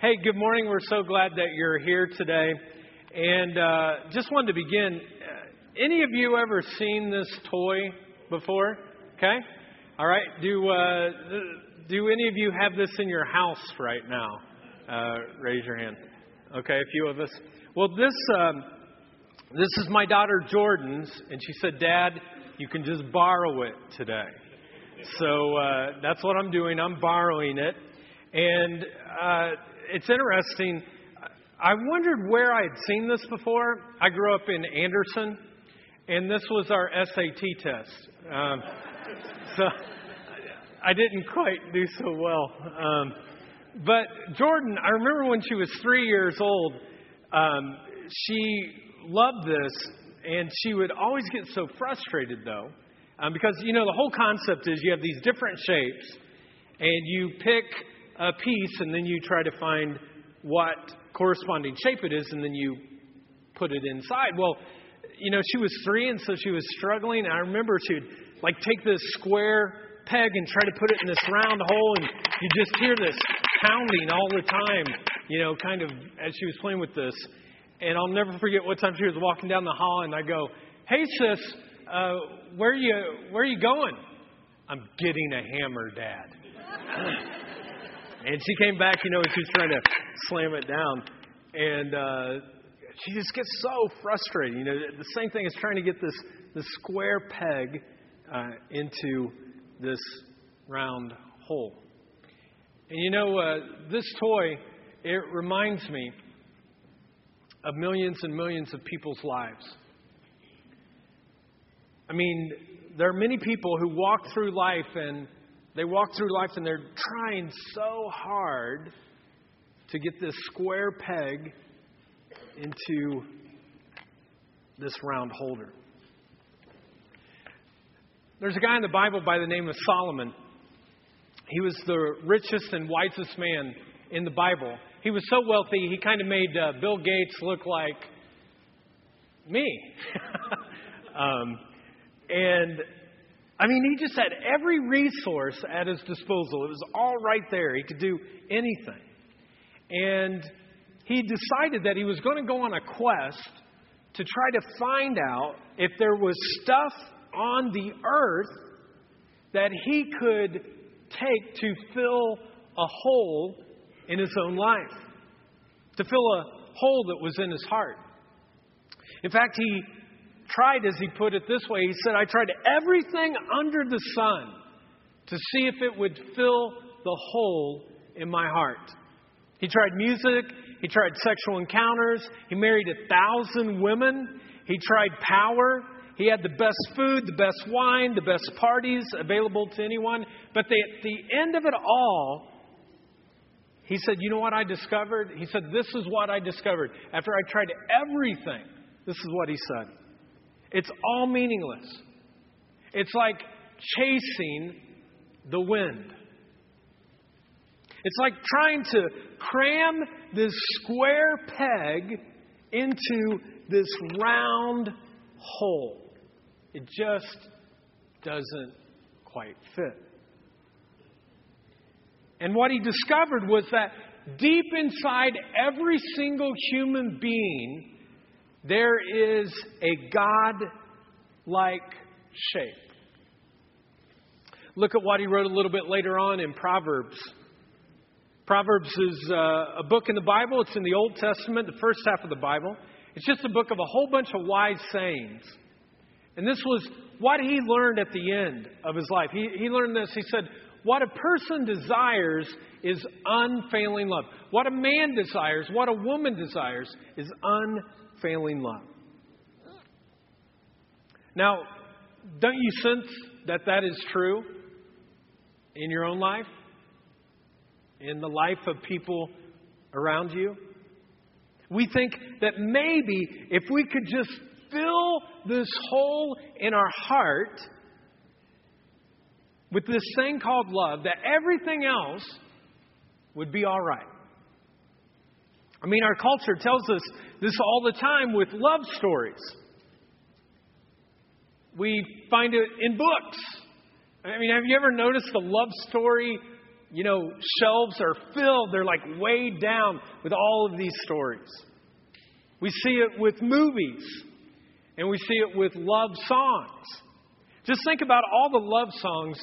Hey, good morning. We're so glad that you're here today. And uh, just wanted to begin. Uh, any of you ever seen this toy before? Okay. All right. Do uh, do any of you have this in your house right now? Uh, raise your hand. Okay, a few of us. Well, this um, this is my daughter Jordan's, and she said, "Dad, you can just borrow it today." So uh, that's what I'm doing. I'm borrowing it, and uh, it's interesting. I wondered where I had seen this before. I grew up in Anderson, and this was our SAT test. Um, so I didn't quite do so well. Um, but Jordan, I remember when she was three years old, um, she loved this, and she would always get so frustrated, though, um, because, you know, the whole concept is you have these different shapes, and you pick a piece and then you try to find what corresponding shape it is and then you put it inside. Well, you know, she was three and so she was struggling. I remember she would like take this square peg and try to put it in this round hole and you just hear this pounding all the time, you know, kind of as she was playing with this. And I'll never forget what time she was walking down the hall and I go, Hey sis, uh, where you where are you going? I'm getting a hammer, Dad. And she came back, you know, and she was trying to slam it down. And uh, she just gets so frustrated. You know, the same thing as trying to get this, this square peg uh, into this round hole. And you know, uh, this toy, it reminds me of millions and millions of people's lives. I mean, there are many people who walk through life and they walk through life and they're trying so hard to get this square peg into this round holder. There's a guy in the Bible by the name of Solomon. He was the richest and wisest man in the Bible. He was so wealthy, he kind of made uh, Bill Gates look like me. um, and I mean, he just had every resource at his disposal. It was all right there. He could do anything. And he decided that he was going to go on a quest to try to find out if there was stuff on the earth that he could take to fill a hole in his own life, to fill a hole that was in his heart. In fact, he tried, as he put it this way, he said, I tried everything under the sun to see if it would fill the hole in my heart. He tried music, he tried sexual encounters, he married a thousand women, he tried power, he had the best food, the best wine, the best parties available to anyone. But the, at the end of it all, he said, You know what I discovered? He said, This is what I discovered. After I tried everything, this is what he said. It's all meaningless. It's like chasing the wind. It's like trying to cram this square peg into this round hole. It just doesn't quite fit. And what he discovered was that deep inside every single human being there is a God like shape. Look at what he wrote a little bit later on in Proverbs. Proverbs is uh, a book in the Bible. It's in the Old Testament, the first half of the Bible. It's just a book of a whole bunch of wise sayings. And this was what he learned at the end of his life. He, he learned this. He said, What a person desires is unfailing love. What a man desires, what a woman desires, is unfailing failing love. Now, don't you sense that that is true in your own life? In the life of people around you? We think that maybe if we could just fill this hole in our heart with this thing called love, that everything else would be all right. I mean, our culture tells us this all the time with love stories. We find it in books. I mean, have you ever noticed the love story you know, shelves are filled, they're like weighed down with all of these stories. We see it with movies, and we see it with love songs. Just think about all the love songs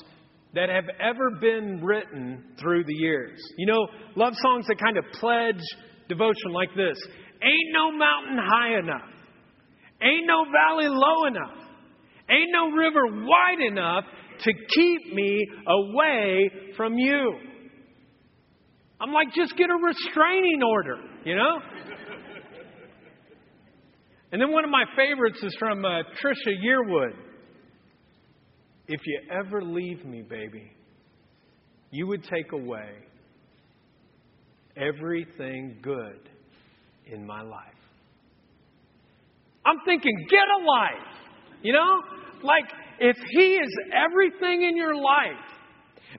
that have ever been written through the years. You know, love songs that kind of pledge devotion like this Ain't no mountain high enough, ain't no valley low enough, ain't no river wide enough to keep me away from you. I'm like, just get a restraining order, you know? and then one of my favorites is from uh, Trisha Yearwood. If you ever leave me, baby, you would take away everything good in my life. I'm thinking, get a life. You know? Like, if He is everything in your life,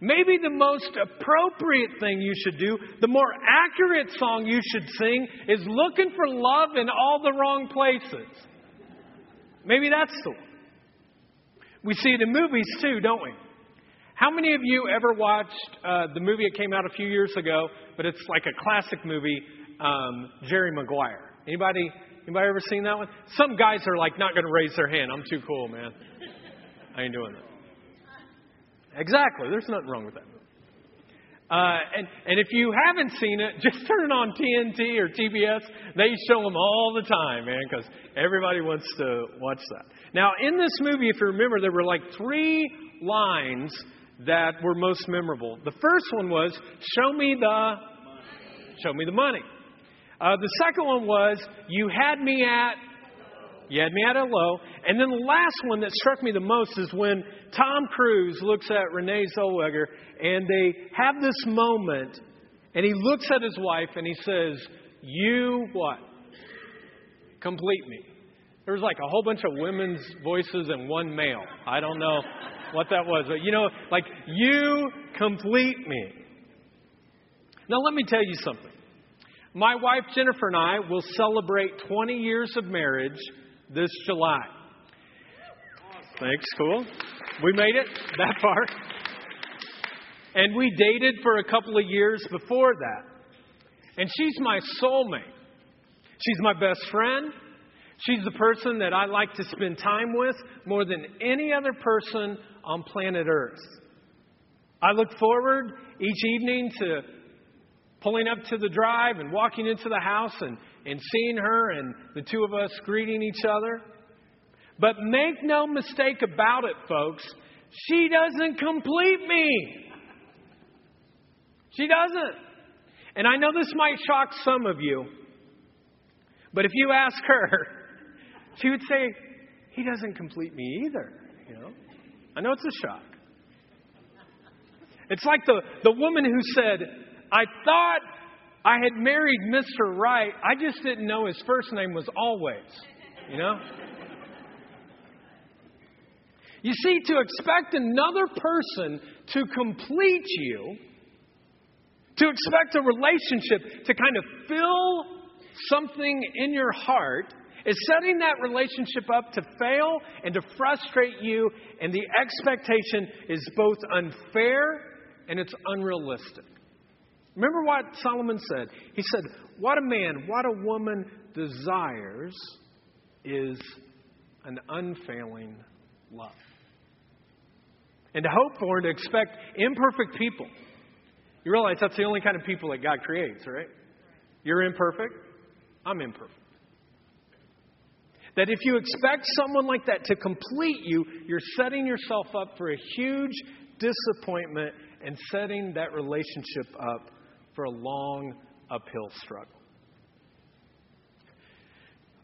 maybe the most appropriate thing you should do, the more accurate song you should sing, is looking for love in all the wrong places. Maybe that's the one. We see it in movies too, don't we? How many of you ever watched uh, the movie that came out a few years ago, but it's like a classic movie, um, Jerry Maguire? Anybody? Anybody ever seen that one? Some guys are like not going to raise their hand. I'm too cool, man. I ain't doing that. Exactly. There's nothing wrong with that. Uh, and, and if you haven't seen it, just turn it on TNT or TBS. They show them all the time, man, because everybody wants to watch that. Now, in this movie, if you remember, there were like three lines that were most memorable. The first one was, "Show me the, show me the money." Uh, the second one was, "You had me at." You had me at hello. And then the last one that struck me the most is when Tom Cruise looks at Renee Zellweger and they have this moment and he looks at his wife and he says, You what? Complete me. There was like a whole bunch of women's voices and one male. I don't know what that was, but you know, like, you complete me. Now, let me tell you something. My wife Jennifer and I will celebrate 20 years of marriage this July. Thanks, cool. We made it that far. And we dated for a couple of years before that. And she's my soulmate. She's my best friend. She's the person that I like to spend time with more than any other person on planet Earth. I look forward each evening to pulling up to the drive and walking into the house and, and seeing her and the two of us greeting each other. But make no mistake about it, folks, she doesn't complete me. She doesn't. And I know this might shock some of you, but if you ask her, she would say, He doesn't complete me either. You know? I know it's a shock. It's like the, the woman who said, I thought I had married Mr. Right, I just didn't know his first name was always. You know? You see, to expect another person to complete you, to expect a relationship to kind of fill something in your heart, is setting that relationship up to fail and to frustrate you, and the expectation is both unfair and it's unrealistic. Remember what Solomon said? He said, What a man, what a woman desires is an unfailing love. And to hope for and to expect imperfect people. You realize that's the only kind of people that God creates, right? You're imperfect, I'm imperfect. That if you expect someone like that to complete you, you're setting yourself up for a huge disappointment and setting that relationship up for a long uphill struggle.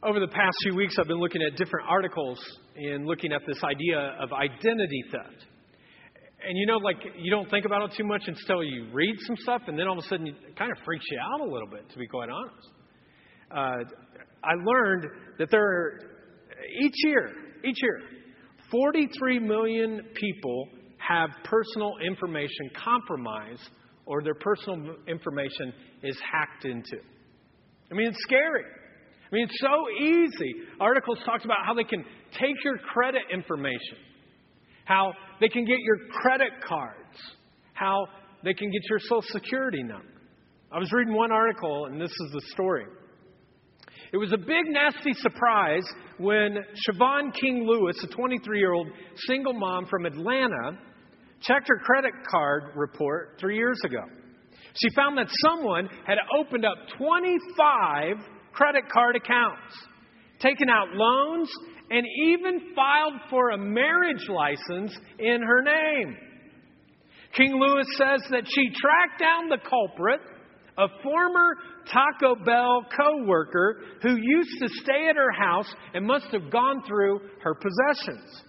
Over the past few weeks, I've been looking at different articles and looking at this idea of identity theft. And you know, like, you don't think about it too much until you read some stuff, and then all of a sudden it kind of freaks you out a little bit, to be quite honest. Uh, I learned that there are, each year, each year, 43 million people have personal information compromised or their personal information is hacked into. I mean, it's scary. I mean, it's so easy. Articles talks about how they can take your credit information, how they can get your credit cards, how they can get your Social Security number. I was reading one article, and this is the story. It was a big, nasty surprise when Siobhan King Lewis, a 23 year old single mom from Atlanta, checked her credit card report three years ago. She found that someone had opened up 25 credit card accounts, taken out loans, and even filed for a marriage license in her name. King Lewis says that she tracked down the culprit, a former Taco Bell co worker who used to stay at her house and must have gone through her possessions.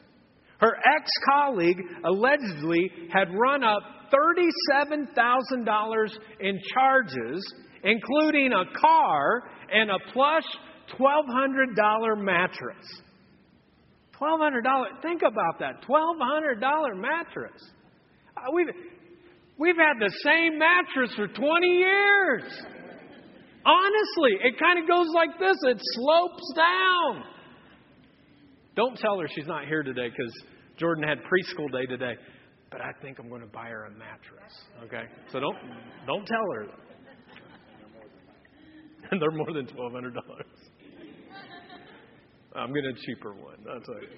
Her ex colleague allegedly had run up $37,000 in charges, including a car and a plush $1,200 mattress. $1,200. Think about that. $1,200 mattress. Uh, we've, we've had the same mattress for 20 years. Honestly, it kind of goes like this it slopes down. Don't tell her she's not here today because Jordan had preschool day today. But I think I'm going to buy her a mattress. Okay? So don't, don't tell her. And they're more than $1,200. I'm getting a cheaper one. That's right.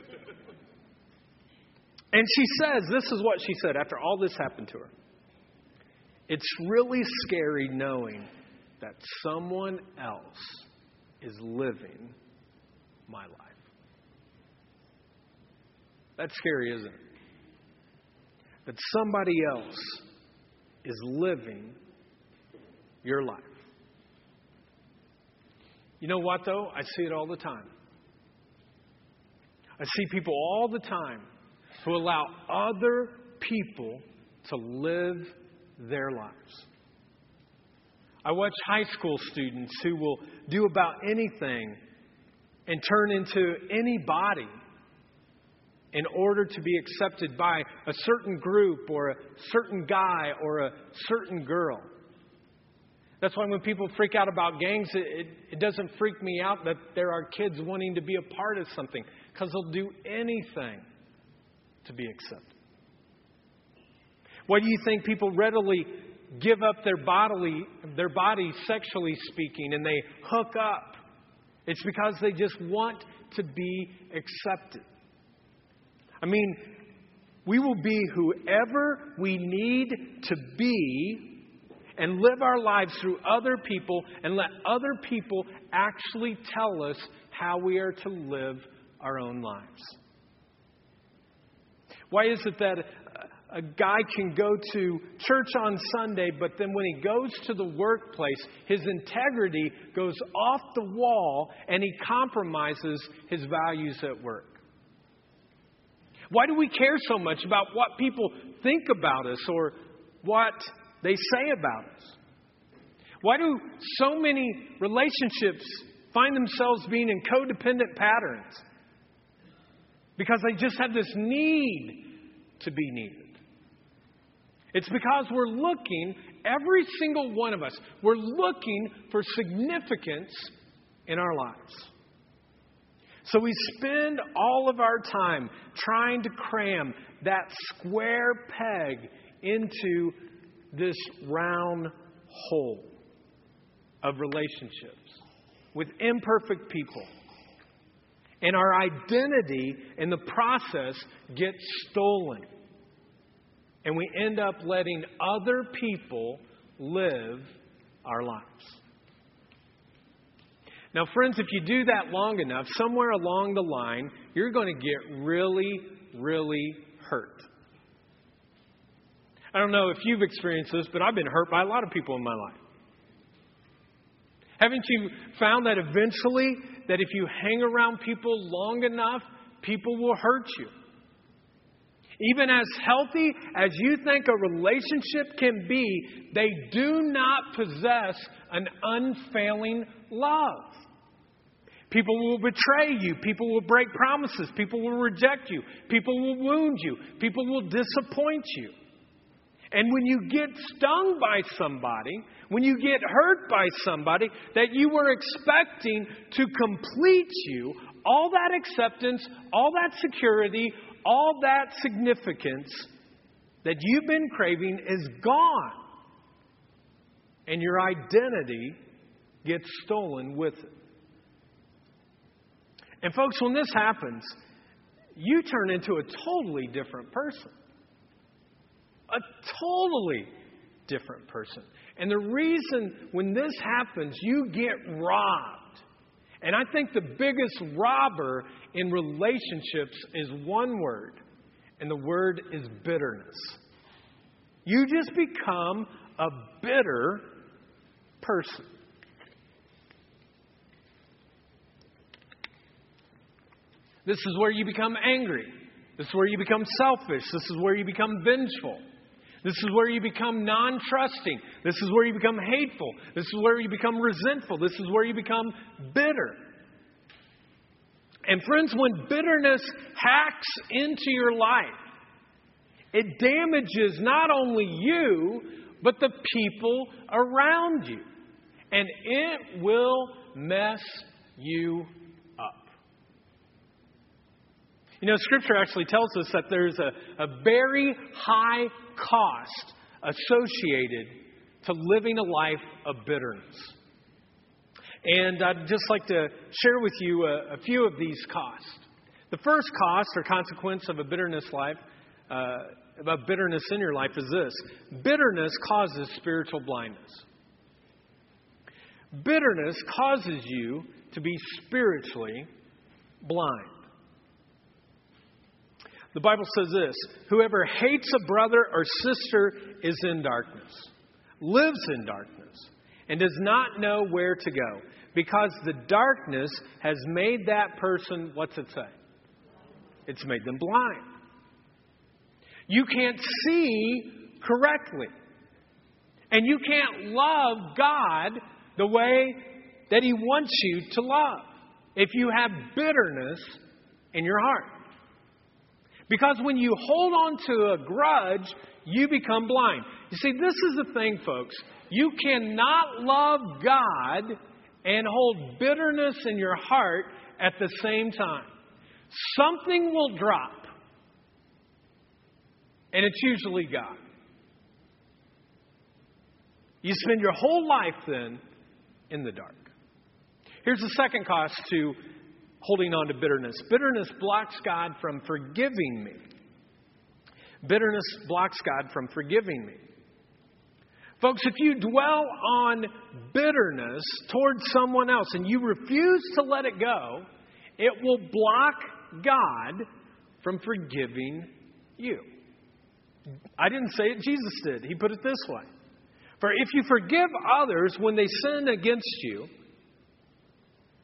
And she says, this is what she said after all this happened to her. It's really scary knowing that someone else is living my life. That's scary, isn't it? That somebody else is living your life. You know what, though? I see it all the time. I see people all the time who allow other people to live their lives. I watch high school students who will do about anything and turn into anybody in order to be accepted by a certain group or a certain guy or a certain girl. That's why when people freak out about gangs, it, it, doesn't freak me out that there are kids wanting to be a part of something because they'll do anything to be accepted. Why do you think people readily give up their bodily, their body sexually speaking, and they hook up? It's because they just want to be accepted. I mean, we will be whoever we need to be and live our lives through other people and let other people actually tell us how we are to live our own lives. Why is it that a guy can go to church on Sunday, but then when he goes to the workplace, his integrity goes off the wall and he compromises his values at work? Why do we care so much about what people think about us or what they say about us? Why do so many relationships find themselves being in codependent patterns? Because they just have this need to be needed. It's because we're looking, every single one of us, we're looking for significance in our lives. So we spend all of our time trying to cram that square peg into this round hole of relationships with imperfect people. And our identity in the process gets stolen. And we end up letting other people live our lives. Now, friends, if you do that long enough, somewhere along the line, you're going to get really, really hurt. I don't know if you've experienced this, but I've been hurt by a lot of people in my life. Haven't you found that eventually that if you hang around people long enough, people will hurt you? Even as healthy as you think a relationship can be, they do not possess an unfailing love. People will betray you. People will break promises. People will reject you. People will wound you. People will disappoint you. And when you get stung by somebody, when you get hurt by somebody that you were expecting to complete you, all that acceptance, all that security, all that significance, that you've been craving is gone. And your identity gets stolen with it. And, folks, when this happens, you turn into a totally different person. A totally different person. And the reason when this happens, you get robbed. And I think the biggest robber in relationships is one word, and the word is bitterness. You just become a bitter person. This is where you become angry. This is where you become selfish. This is where you become vengeful. This is where you become non trusting. This is where you become hateful. This is where you become resentful. This is where you become bitter. And, friends, when bitterness hacks into your life, it damages not only you, but the people around you. And it will mess you you know, Scripture actually tells us that there's a, a very high cost associated to living a life of bitterness. And I'd just like to share with you a, a few of these costs. The first cost or consequence of a bitterness life, uh, of bitterness in your life, is this bitterness causes spiritual blindness. Bitterness causes you to be spiritually blind. The Bible says this Whoever hates a brother or sister is in darkness, lives in darkness, and does not know where to go, because the darkness has made that person, what's it say? It's made them blind. You can't see correctly. And you can't love God the way that He wants you to love if you have bitterness in your heart. Because when you hold on to a grudge, you become blind. You see, this is the thing, folks. You cannot love God and hold bitterness in your heart at the same time. Something will drop, and it's usually God. You spend your whole life then in the dark. Here's the second cost to holding on to bitterness. Bitterness blocks God from forgiving me. Bitterness blocks God from forgiving me. Folks, if you dwell on bitterness towards someone else and you refuse to let it go, it will block God from forgiving you. I didn't say it, Jesus did. He put it this way For if you forgive others when they sin against you,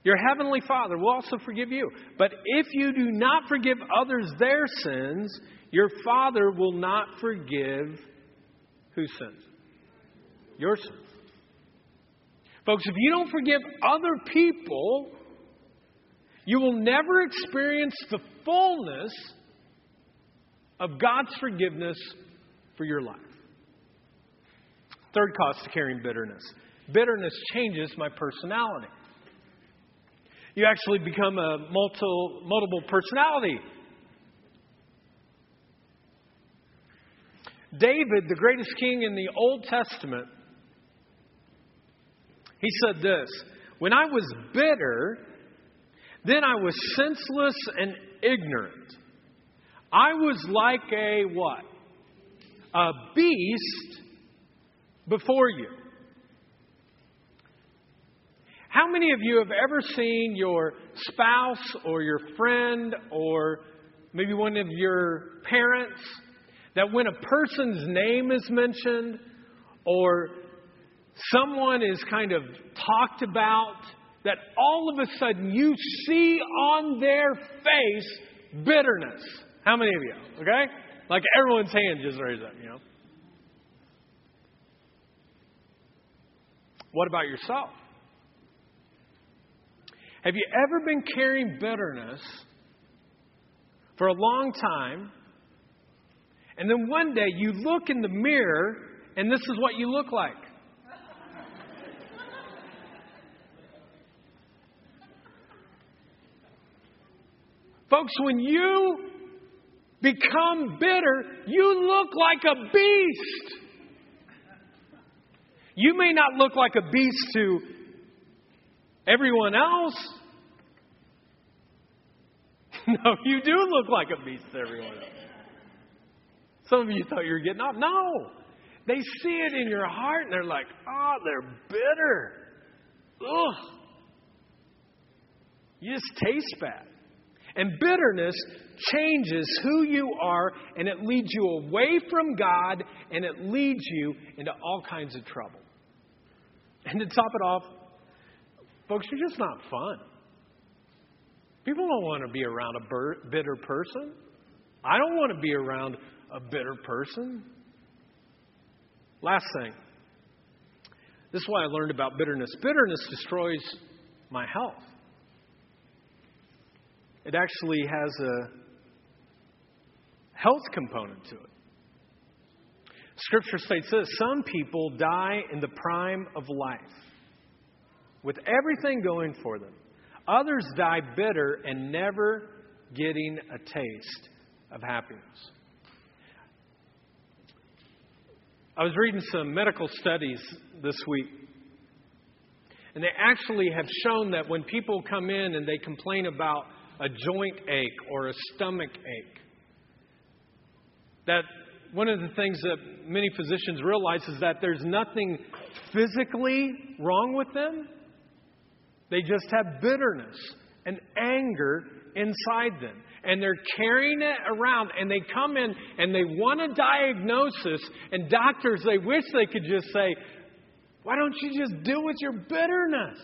your heavenly Father will also forgive you. But if you do not forgive others their sins, your Father will not forgive whose sins? Your sins. Folks, if you don't forgive other people, you will never experience the fullness of God's forgiveness for your life. Third cost to carrying bitterness bitterness changes my personality. You actually become a multiple, multiple personality. David, the greatest king in the Old Testament, he said this When I was bitter, then I was senseless and ignorant. I was like a what? A beast before you. How many of you have ever seen your spouse or your friend or maybe one of your parents that when a person's name is mentioned or someone is kind of talked about, that all of a sudden you see on their face bitterness? How many of you? Okay? Like everyone's hand just raised up, you know. What about yourself? Have you ever been carrying bitterness for a long time, and then one day you look in the mirror and this is what you look like? Folks, when you become bitter, you look like a beast. You may not look like a beast to everyone else. no, you do look like a beast to everyone else. Some of you thought you were getting off. No. They see it in your heart and they're like, oh, they're bitter. Ugh. You just taste bad. And bitterness changes who you are and it leads you away from God and it leads you into all kinds of trouble. And to top it off, folks, you're just not fun. People don't want to be around a bitter person. I don't want to be around a bitter person. Last thing. This is why I learned about bitterness. Bitterness destroys my health. It actually has a health component to it. Scripture states this some people die in the prime of life with everything going for them. Others die bitter and never getting a taste of happiness. I was reading some medical studies this week, and they actually have shown that when people come in and they complain about a joint ache or a stomach ache, that one of the things that many physicians realize is that there's nothing physically wrong with them. They just have bitterness and anger inside them. And they're carrying it around, and they come in and they want a diagnosis, and doctors, they wish they could just say, Why don't you just deal with your bitterness?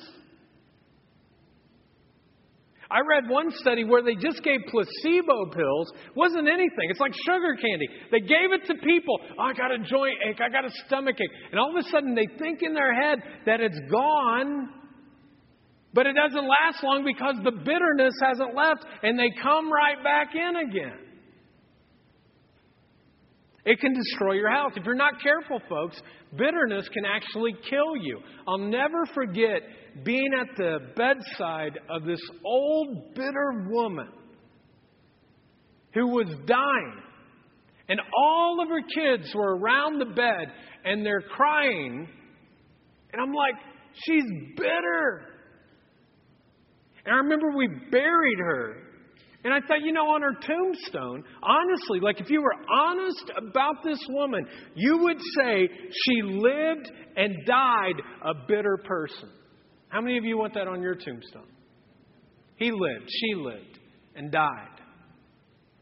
I read one study where they just gave placebo pills. Wasn't anything. It's like sugar candy. They gave it to people. Oh, I got a joint ache. I got a stomach ache. And all of a sudden they think in their head that it's gone. But it doesn't last long because the bitterness hasn't left and they come right back in again. It can destroy your health. If you're not careful, folks, bitterness can actually kill you. I'll never forget being at the bedside of this old, bitter woman who was dying. And all of her kids were around the bed and they're crying. And I'm like, she's bitter. And I remember we buried her. And I thought, you know, on her tombstone, honestly, like if you were honest about this woman, you would say she lived and died a bitter person. How many of you want that on your tombstone? He lived, she lived, and died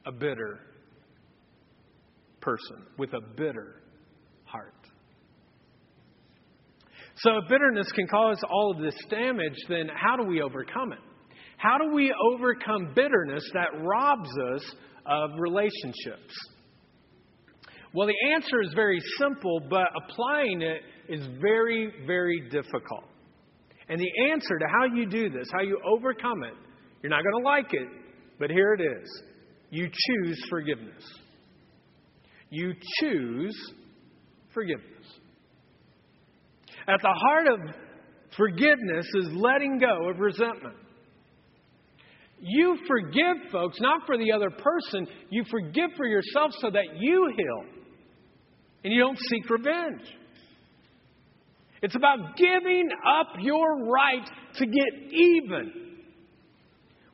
a bitter person with a bitter heart. So, if bitterness can cause all of this damage, then how do we overcome it? How do we overcome bitterness that robs us of relationships? Well, the answer is very simple, but applying it is very, very difficult. And the answer to how you do this, how you overcome it, you're not going to like it, but here it is. You choose forgiveness. You choose forgiveness. At the heart of forgiveness is letting go of resentment. You forgive folks, not for the other person, you forgive for yourself so that you heal. And you don't seek revenge. It's about giving up your right to get even.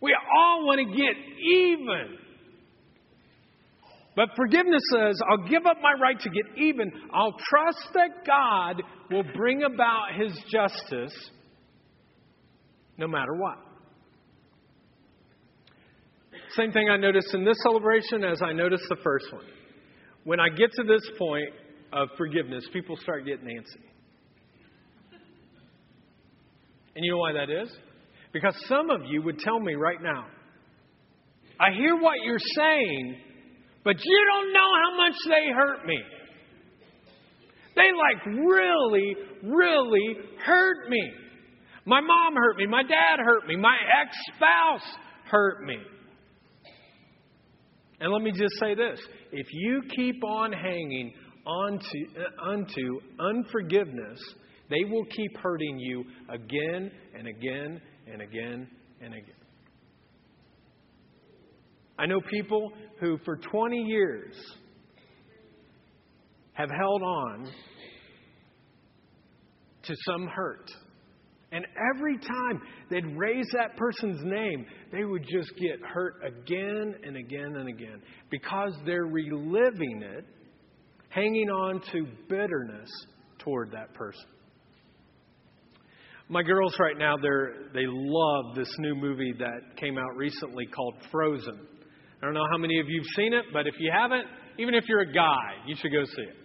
We all want to get even. But forgiveness says, I'll give up my right to get even. I'll trust that God will bring about his justice no matter what. Same thing I noticed in this celebration as I noticed the first one. When I get to this point of forgiveness, people start getting antsy. And you know why that is? Because some of you would tell me right now, I hear what you're saying, but you don't know how much they hurt me. They like really, really hurt me. My mom hurt me. My dad hurt me. My ex spouse hurt me. And let me just say this if you keep on hanging onto, uh, onto unforgiveness, they will keep hurting you again and again and again and again. I know people who, for 20 years, have held on to some hurt. And every time they'd raise that person's name, they would just get hurt again and again and again because they're reliving it, hanging on to bitterness toward that person. My girls right now, they're, they love this new movie that came out recently called Frozen. I don't know how many of you have seen it, but if you haven't, even if you're a guy, you should go see it.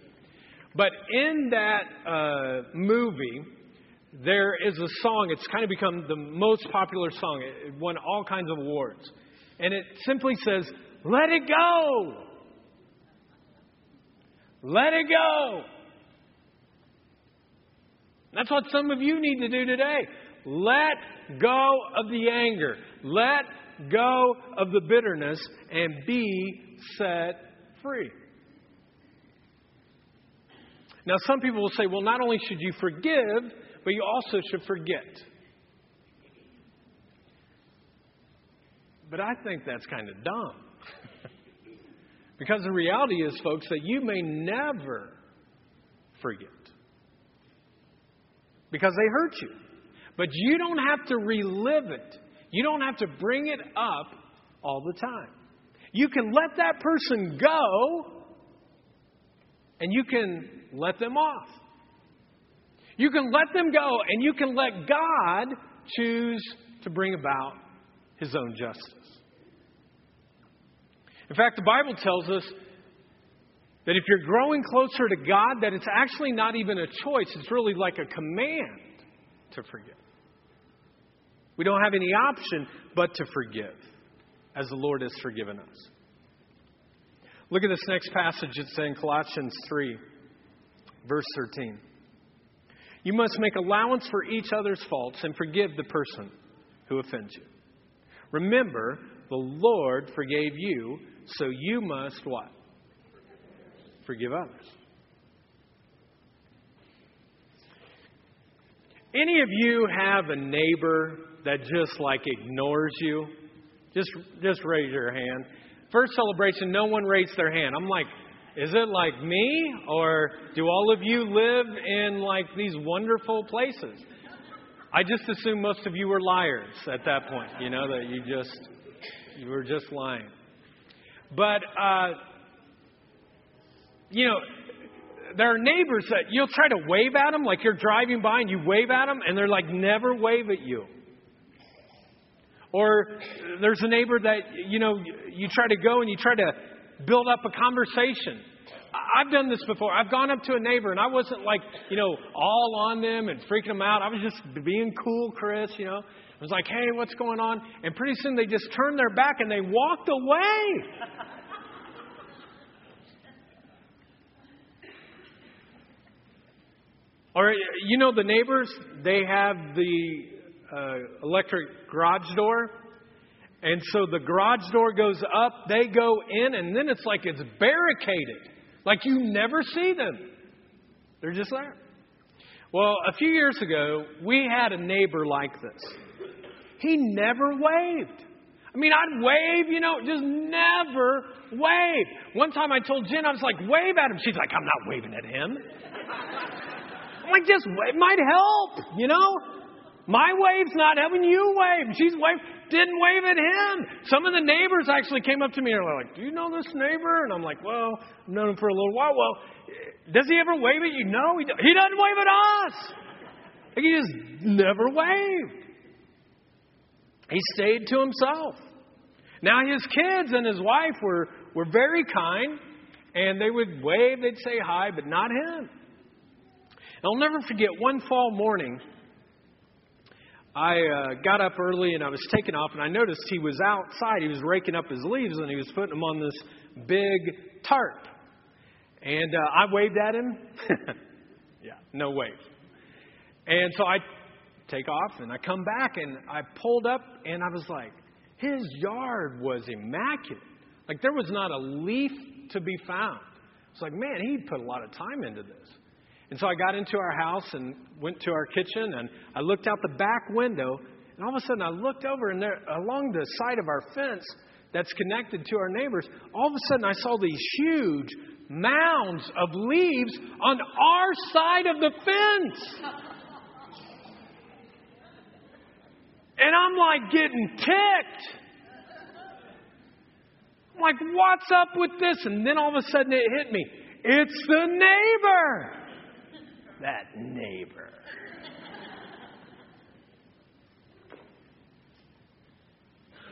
But in that uh, movie, there is a song. It's kind of become the most popular song. It won all kinds of awards. And it simply says, Let it go! Let it go! That's what some of you need to do today. Let go of the anger. Let go of the bitterness and be set free. Now, some people will say, well, not only should you forgive, but you also should forget. But I think that's kind of dumb. because the reality is, folks, that you may never forget. Because they hurt you. But you don't have to relive it. You don't have to bring it up all the time. You can let that person go and you can let them off. You can let them go, and you can let God choose to bring about His own justice. In fact, the Bible tells us that if you're growing closer to God, that it's actually not even a choice, it's really like a command to forgive. We don't have any option but to forgive, as the Lord has forgiven us. Look at this next passage. It's in Colossians 3, verse 13. You must make allowance for each other's faults and forgive the person who offends you. Remember, the Lord forgave you, so you must what? Forgive others. Any of you have a neighbor that just like ignores you? Just just raise your hand. First celebration, no one raised their hand. I'm like, is it like me? Or do all of you live in like these wonderful places? I just assume most of you were liars at that point, you know, that you just, you were just lying. But, uh, you know, there are neighbors that you'll try to wave at them, like you're driving by and you wave at them, and they're like, never wave at you. Or there's a neighbor that, you know, you try to go and you try to build up a conversation. I've done this before. I've gone up to a neighbor and I wasn't like, you know, all on them and freaking them out. I was just being cool, Chris, you know. I was like, hey, what's going on? And pretty soon they just turned their back and they walked away. or, you know, the neighbors, they have the uh, electric garage door. And so the garage door goes up, they go in, and then it's like it's barricaded. Like you never see them. They're just there. Well, a few years ago, we had a neighbor like this. He never waved. I mean, I'd wave, you know, just never wave. One time I told Jen, I was like, wave at him. She's like, I'm not waving at him. I'm like, just wave might help, you know? My wave's not having you wave. She's wave didn't wave at him. Some of the neighbors actually came up to me and were like, Do you know this neighbor? And I'm like, Well, I've known him for a little while. Well, does he ever wave at you? No, he, he doesn't wave at us. He just never waved. He stayed to himself. Now his kids and his wife were, were very kind, and they would wave, they'd say hi, but not him. I'll never forget one fall morning. I uh, got up early and I was taking off, and I noticed he was outside. He was raking up his leaves and he was putting them on this big tarp. And uh, I waved at him. yeah, no wave. And so I take off and I come back and I pulled up and I was like, his yard was immaculate. Like there was not a leaf to be found. It's like, man, he put a lot of time into this. And so I got into our house and went to our kitchen and I looked out the back window and all of a sudden I looked over and there along the side of our fence that's connected to our neighbors, all of a sudden I saw these huge mounds of leaves on our side of the fence. And I'm like getting ticked. I'm like, what's up with this? And then all of a sudden it hit me. It's the neighbor. That neighbor.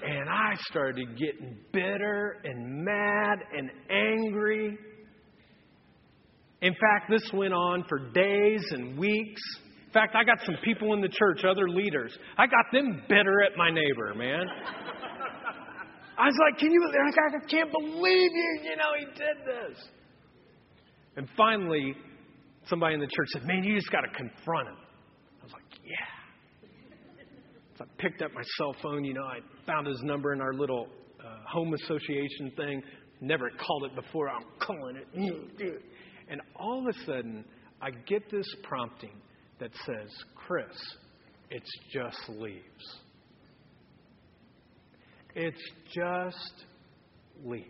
And I started getting bitter and mad and angry. In fact, this went on for days and weeks. In fact, I got some people in the church, other leaders. I got them bitter at my neighbor, man. I was like, "Can you? I can't believe you. You know, he did this." And finally, somebody in the church said, "Man, you just got to confront him." I was like, "Yeah." So I picked up my cell phone. You know, I found his number in our little uh, home association thing. Never called it before. I'm calling it. And all of a sudden, I get this prompting that says, Chris, it's just leaves. It's just leaves.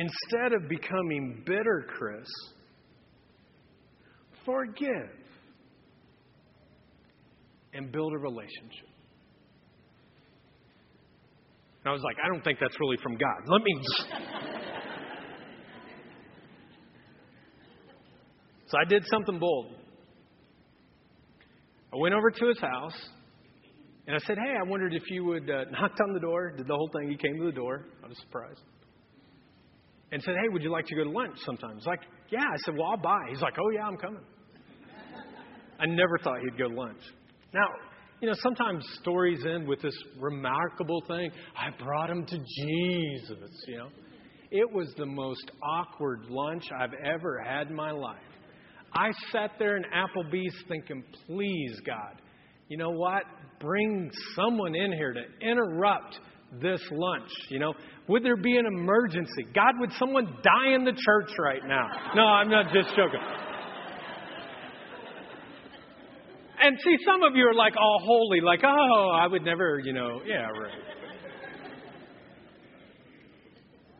Instead of becoming bitter, Chris, forgive and build a relationship. And I was like, I don't think that's really from God. Let me. So I did something bold. I went over to his house and I said, Hey, I wondered if you would uh, knock on the door. Did the whole thing. He came to the door. I was surprised. And said, Hey, would you like to go to lunch sometime? He's like, Yeah. I said, Well, I'll buy. He's like, Oh, yeah, I'm coming. I never thought he'd go to lunch. Now, you know, sometimes stories end with this remarkable thing. I brought him to Jesus, you know. It was the most awkward lunch I've ever had in my life. I sat there in Applebee's thinking, please, God, you know what? Bring someone in here to interrupt this lunch. You know, would there be an emergency? God, would someone die in the church right now? No, I'm not just joking. And see, some of you are like all holy, like, oh, I would never, you know, yeah, right.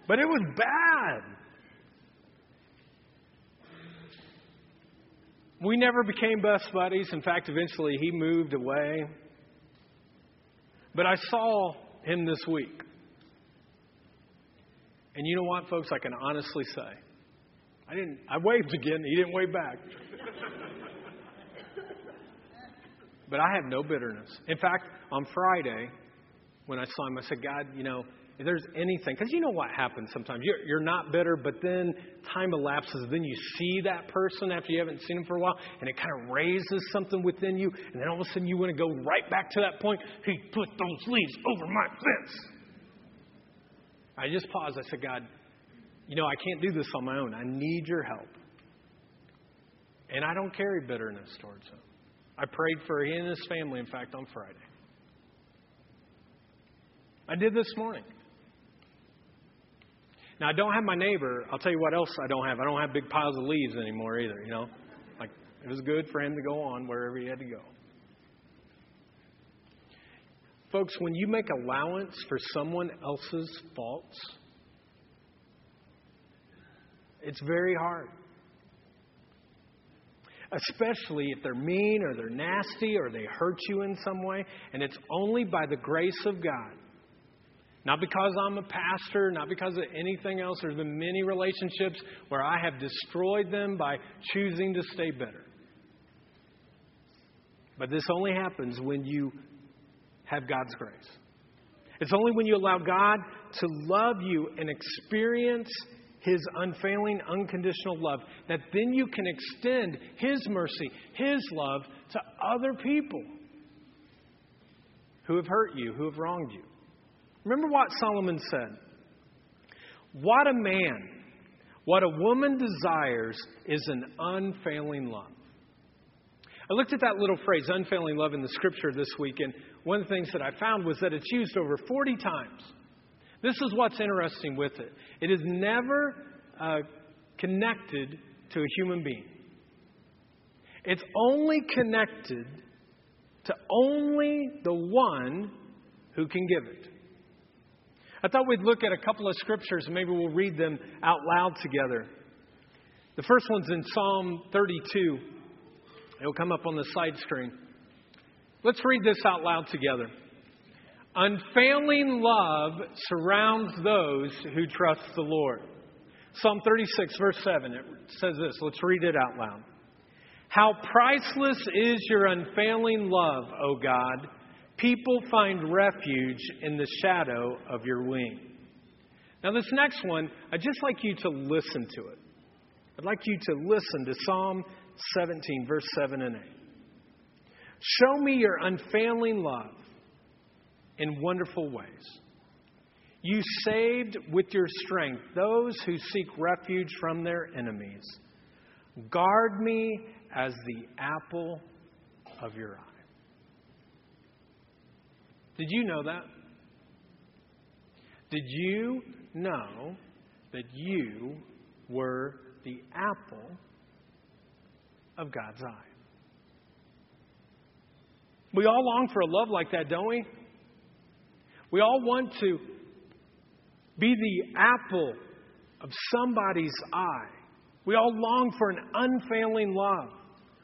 But it was bad. We never became best buddies. In fact, eventually he moved away. But I saw him this week. And you know what, folks? I can honestly say, I didn't. I waved again. He didn't wave back. but I have no bitterness. In fact, on Friday, when I saw him, I said, God, you know, if there's anything, because you know what happens sometimes. You're, you're not bitter, but then time elapses. Then you see that person after you haven't seen them for a while, and it kind of raises something within you. And then all of a sudden you want to go right back to that point. He put those leaves over my fence. I just paused. I said, God, you know, I can't do this on my own. I need your help. And I don't carry bitterness towards him. I prayed for him and his family, in fact, on Friday. I did this morning. Now, I don't have my neighbor. I'll tell you what else I don't have. I don't have big piles of leaves anymore either, you know? Like, it was good for him to go on wherever he had to go. Folks, when you make allowance for someone else's faults, it's very hard. Especially if they're mean or they're nasty or they hurt you in some way. And it's only by the grace of God not because I'm a pastor, not because of anything else. There's been many relationships where I have destroyed them by choosing to stay bitter. But this only happens when you have God's grace. It's only when you allow God to love you and experience His unfailing, unconditional love that then you can extend His mercy, His love to other people who have hurt you, who have wronged you. Remember what Solomon said. What a man, what a woman desires is an unfailing love. I looked at that little phrase, unfailing love, in the scripture this week, and one of the things that I found was that it's used over 40 times. This is what's interesting with it it is never uh, connected to a human being, it's only connected to only the one who can give it. I thought we'd look at a couple of scriptures and maybe we'll read them out loud together. The first one's in Psalm 32. It'll come up on the side screen. Let's read this out loud together. Unfailing love surrounds those who trust the Lord. Psalm 36, verse 7, it says this. Let's read it out loud. How priceless is your unfailing love, O God. People find refuge in the shadow of your wing. Now, this next one, I'd just like you to listen to it. I'd like you to listen to Psalm 17, verse 7 and 8. Show me your unfailing love in wonderful ways. You saved with your strength those who seek refuge from their enemies. Guard me as the apple of your eye. Did you know that? Did you know that you were the apple of God's eye? We all long for a love like that, don't we? We all want to be the apple of somebody's eye. We all long for an unfailing love,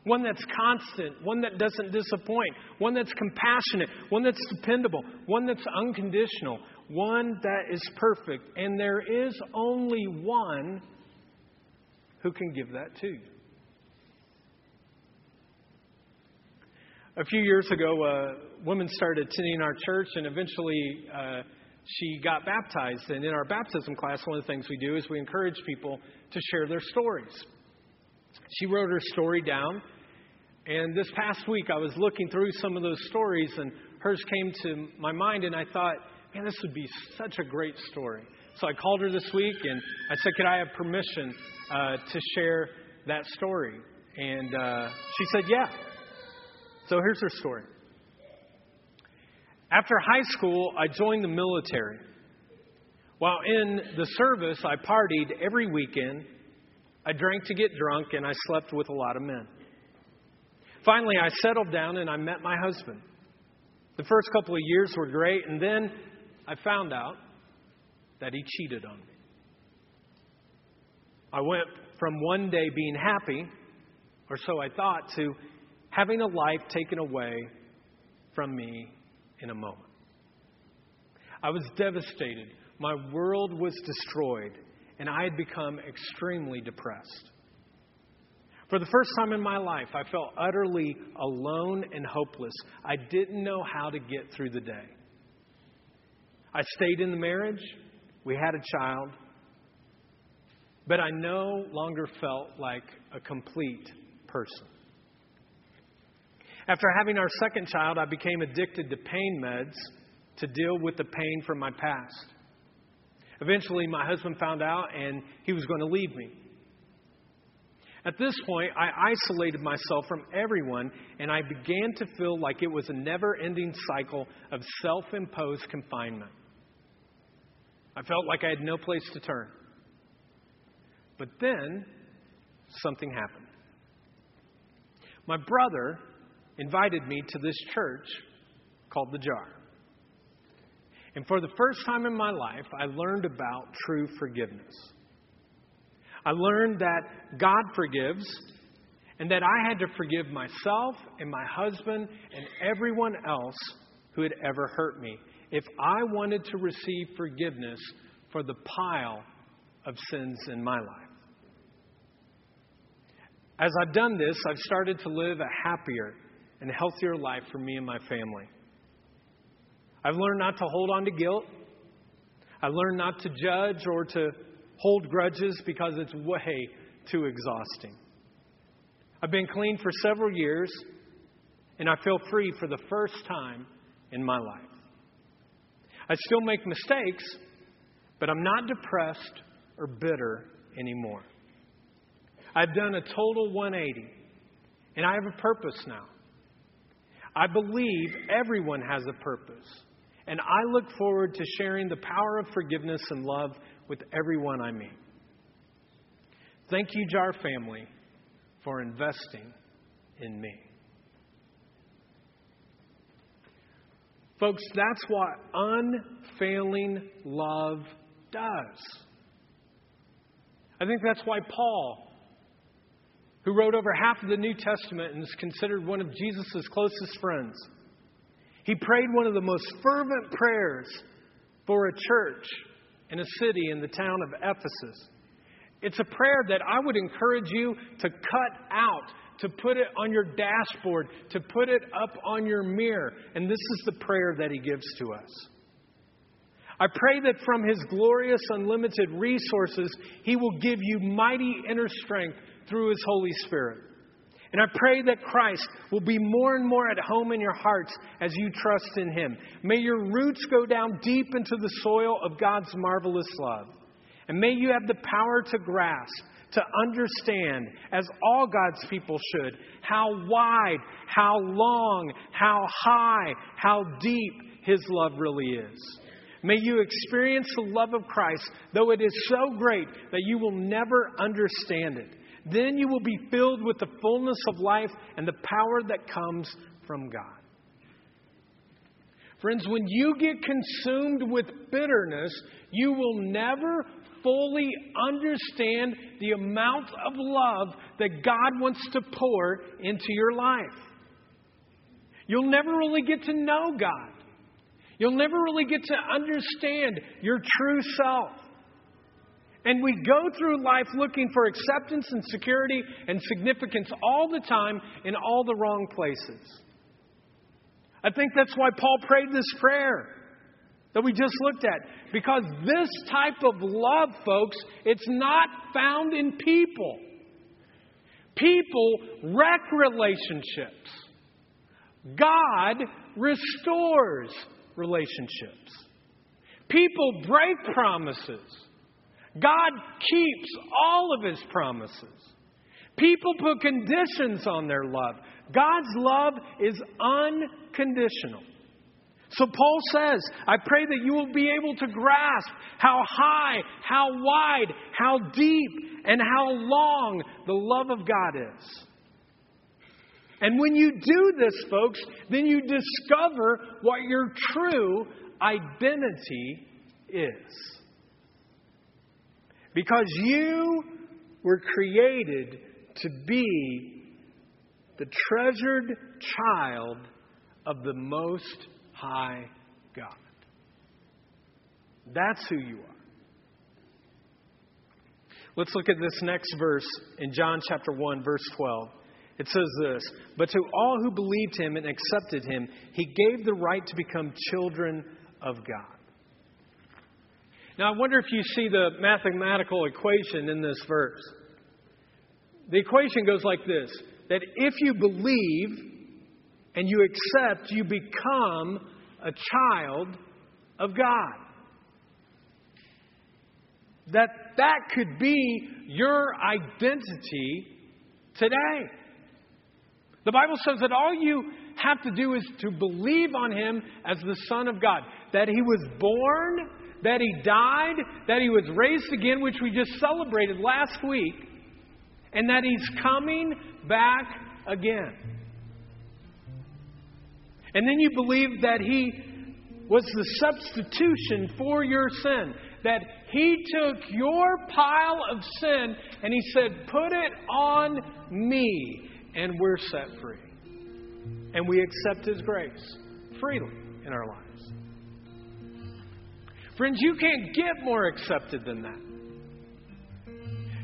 one that's constant, one that doesn't disappoint, one that's compassionate, one that's dependable, one that's unconditional, one that is perfect. And there is only one who can give that to you. A few years ago, a woman started attending our church, and eventually uh, she got baptized. And in our baptism class, one of the things we do is we encourage people to share their stories. She wrote her story down. And this past week, I was looking through some of those stories, and hers came to my mind, and I thought, man, this would be such a great story. So I called her this week, and I said, could I have permission uh, to share that story? And uh, she said, yeah. So here's her story. After high school, I joined the military. While in the service, I partied every weekend. I drank to get drunk, and I slept with a lot of men. Finally, I settled down and I met my husband. The first couple of years were great, and then I found out that he cheated on me. I went from one day being happy, or so I thought, to having a life taken away from me in a moment. I was devastated. My world was destroyed, and I had become extremely depressed. For the first time in my life, I felt utterly alone and hopeless. I didn't know how to get through the day. I stayed in the marriage, we had a child, but I no longer felt like a complete person. After having our second child, I became addicted to pain meds to deal with the pain from my past. Eventually, my husband found out and he was going to leave me. At this point, I isolated myself from everyone and I began to feel like it was a never ending cycle of self imposed confinement. I felt like I had no place to turn. But then, something happened. My brother invited me to this church called The Jar. And for the first time in my life, I learned about true forgiveness. I learned that God forgives and that I had to forgive myself and my husband and everyone else who had ever hurt me if I wanted to receive forgiveness for the pile of sins in my life. As I've done this, I've started to live a happier and healthier life for me and my family. I've learned not to hold on to guilt. I've learned not to judge or to hold grudges because it's way too exhausting. I've been clean for several years, and I feel free for the first time in my life. I still make mistakes, but I'm not depressed or bitter anymore. I've done a total 180, and I have a purpose now. I believe everyone has a purpose. And I look forward to sharing the power of forgiveness and love with everyone I meet. Thank you, JAR family, for investing in me. Folks, that's what unfailing love does. I think that's why Paul, who wrote over half of the New Testament and is considered one of Jesus' closest friends, he prayed one of the most fervent prayers for a church in a city in the town of Ephesus. It's a prayer that I would encourage you to cut out, to put it on your dashboard, to put it up on your mirror. And this is the prayer that he gives to us. I pray that from his glorious, unlimited resources, he will give you mighty inner strength through his Holy Spirit. And I pray that Christ will be more and more at home in your hearts as you trust in him. May your roots go down deep into the soil of God's marvelous love. And may you have the power to grasp, to understand, as all God's people should, how wide, how long, how high, how deep His love really is. May you experience the love of Christ, though it is so great that you will never understand it. Then you will be filled with the fullness of life and the power that comes from God. Friends, when you get consumed with bitterness, you will never fully understand the amount of love that God wants to pour into your life. You'll never really get to know God. You'll never really get to understand your true self. And we go through life looking for acceptance and security and significance all the time in all the wrong places. I think that's why Paul prayed this prayer that we just looked at. Because this type of love, folks, it's not found in people. People wreck relationships. God restores relationships. People break promises. God keeps all of his promises. People put conditions on their love. God's love is unconditional. So Paul says, I pray that you will be able to grasp how high, how wide, how deep, and how long the love of God is. And when you do this, folks, then you discover what your true identity is. Because you were created to be the treasured child of the Most High God. That's who you are. Let's look at this next verse in John chapter 1, verse 12. It says this But to all who believed him and accepted him, he gave the right to become children of God. Now, I wonder if you see the mathematical equation in this verse. The equation goes like this that if you believe and you accept, you become a child of God. That that could be your identity today. The Bible says that all you have to do is to believe on him as the Son of God, that he was born, that he died, that he was raised again, which we just celebrated last week, and that he's coming back again. And then you believe that he was the substitution for your sin, that he took your pile of sin and he said, Put it on me and we're set free. And we accept His grace freely in our lives. Friends, you can't get more accepted than that.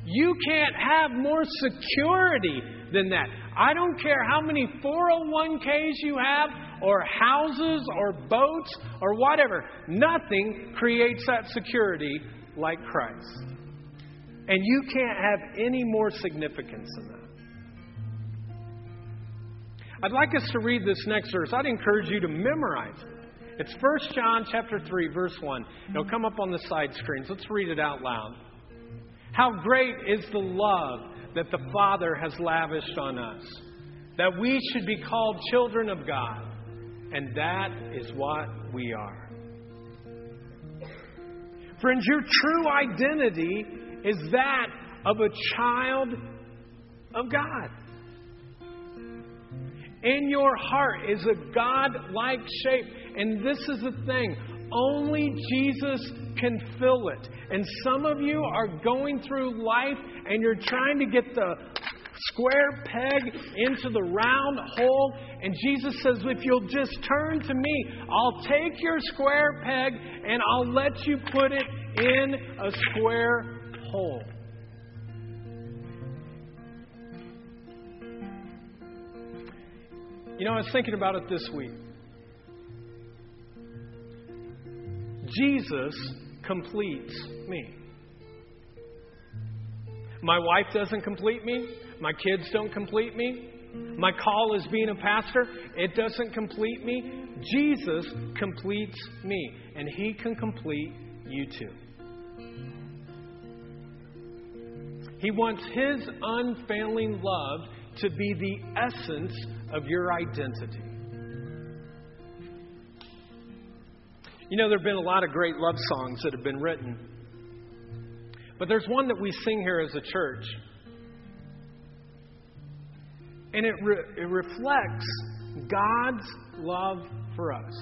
You can't have more security than that. I don't care how many 401ks you have, or houses, or boats, or whatever. Nothing creates that security like Christ. And you can't have any more significance than that. I'd like us to read this next verse. I'd encourage you to memorize it. It's 1 John chapter 3 verse 1. It'll come up on the side screens. Let's read it out loud. How great is the love that the Father has lavished on us, that we should be called children of God, and that is what we are. Friends, your true identity is that of a child of God. in your heart is a God like shape. And this is the thing only Jesus can fill it. And some of you are going through life and you're trying to get the square peg into the round hole. And Jesus says, if you'll just turn to me, I'll take your square peg and I'll let you put it in a square hole. You know, I was thinking about it this week. Jesus completes me. My wife doesn't complete me. My kids don't complete me. My call as being a pastor, it doesn't complete me. Jesus completes me, and He can complete you too. He wants His unfailing love to be the essence of your identity. You know, there have been a lot of great love songs that have been written, but there's one that we sing here as a church and it, re- it reflects God's love for us.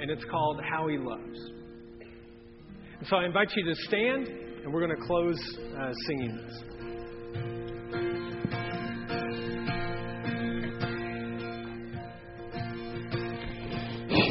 And it's called How He Loves. And so I invite you to stand, and we're going to close uh, singing this.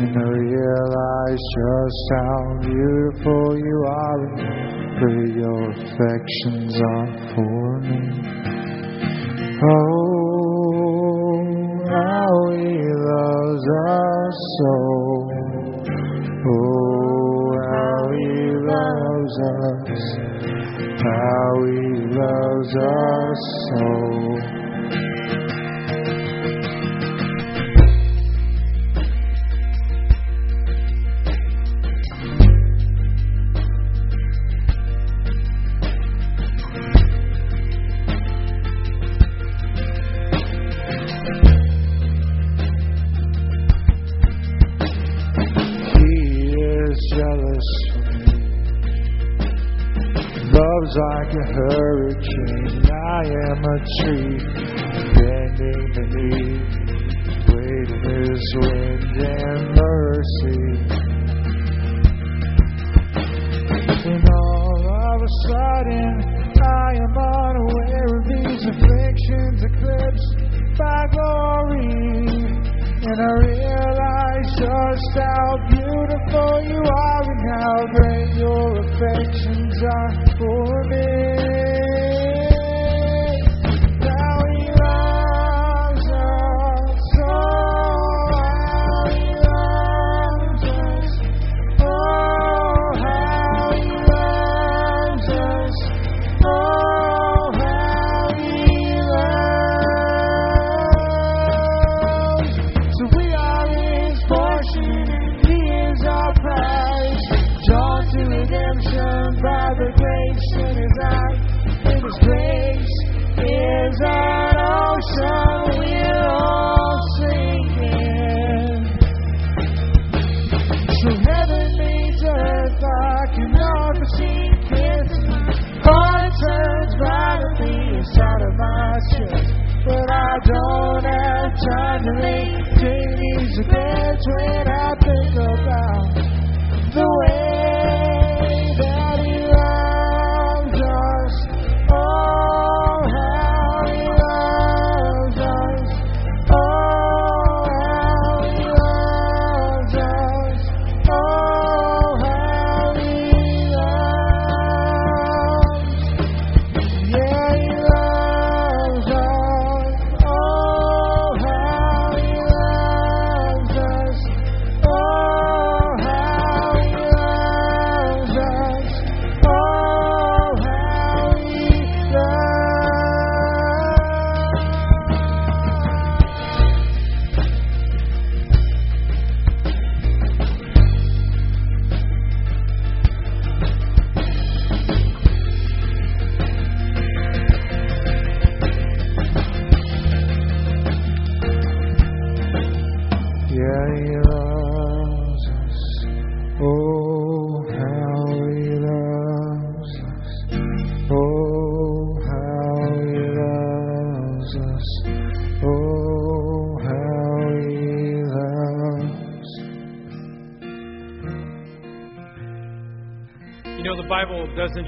And realize just how beautiful you are, and your affections are for me. Oh, how he loves us so. Oh, how he loves us. How he loves us so.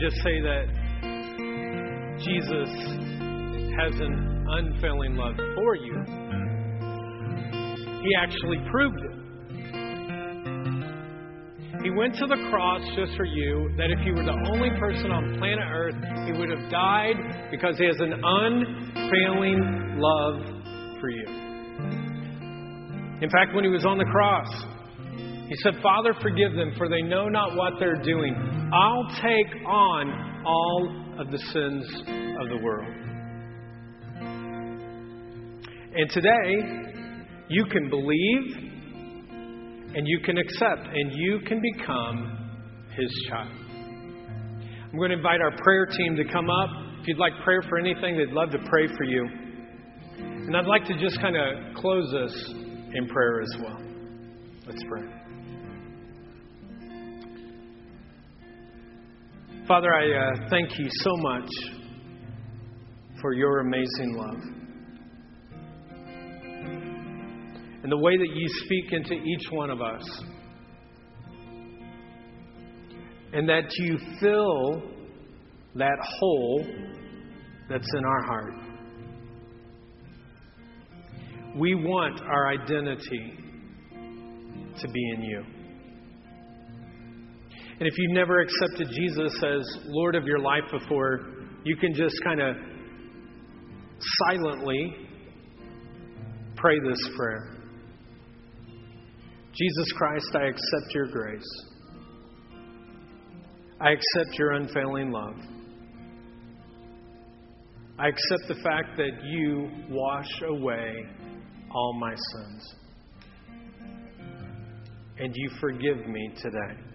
Just say that Jesus has an unfailing love for you, He actually proved it. He went to the cross just for you, that if you were the only person on planet Earth, He would have died because He has an unfailing love for you. In fact, when He was on the cross, He said, Father, forgive them, for they know not what they're doing. I'll take on all of the sins of the world. And today, you can believe and you can accept and you can become his child. I'm going to invite our prayer team to come up. If you'd like prayer for anything, they'd love to pray for you. And I'd like to just kind of close this in prayer as well. Let's pray. Father, I uh, thank you so much for your amazing love. And the way that you speak into each one of us. And that you fill that hole that's in our heart. We want our identity to be in you. And if you've never accepted Jesus as Lord of your life before, you can just kind of silently pray this prayer Jesus Christ, I accept your grace. I accept your unfailing love. I accept the fact that you wash away all my sins. And you forgive me today.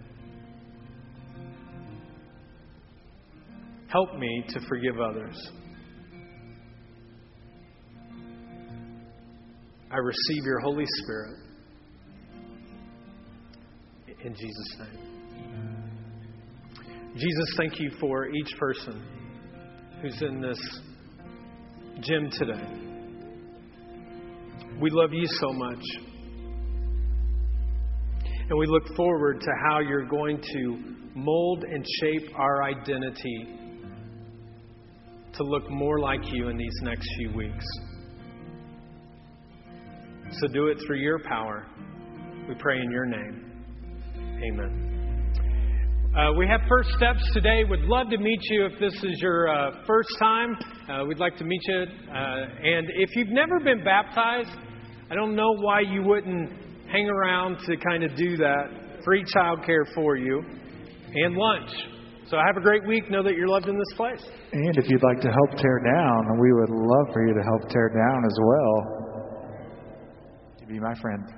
Help me to forgive others. I receive your Holy Spirit. In Jesus' name. Jesus, thank you for each person who's in this gym today. We love you so much. And we look forward to how you're going to mold and shape our identity to look more like you in these next few weeks. So do it through your power. We pray in your name. Amen. Uh, we have first steps today. Would love to meet you if this is your uh, first time. Uh, we'd like to meet you. Uh, and if you've never been baptized, I don't know why you wouldn't hang around to kind of do that. Free childcare for you and lunch. So have a great week. Know that you're loved in this place. And if you'd like to help tear down, we would love for you to help tear down as well. To be my friend.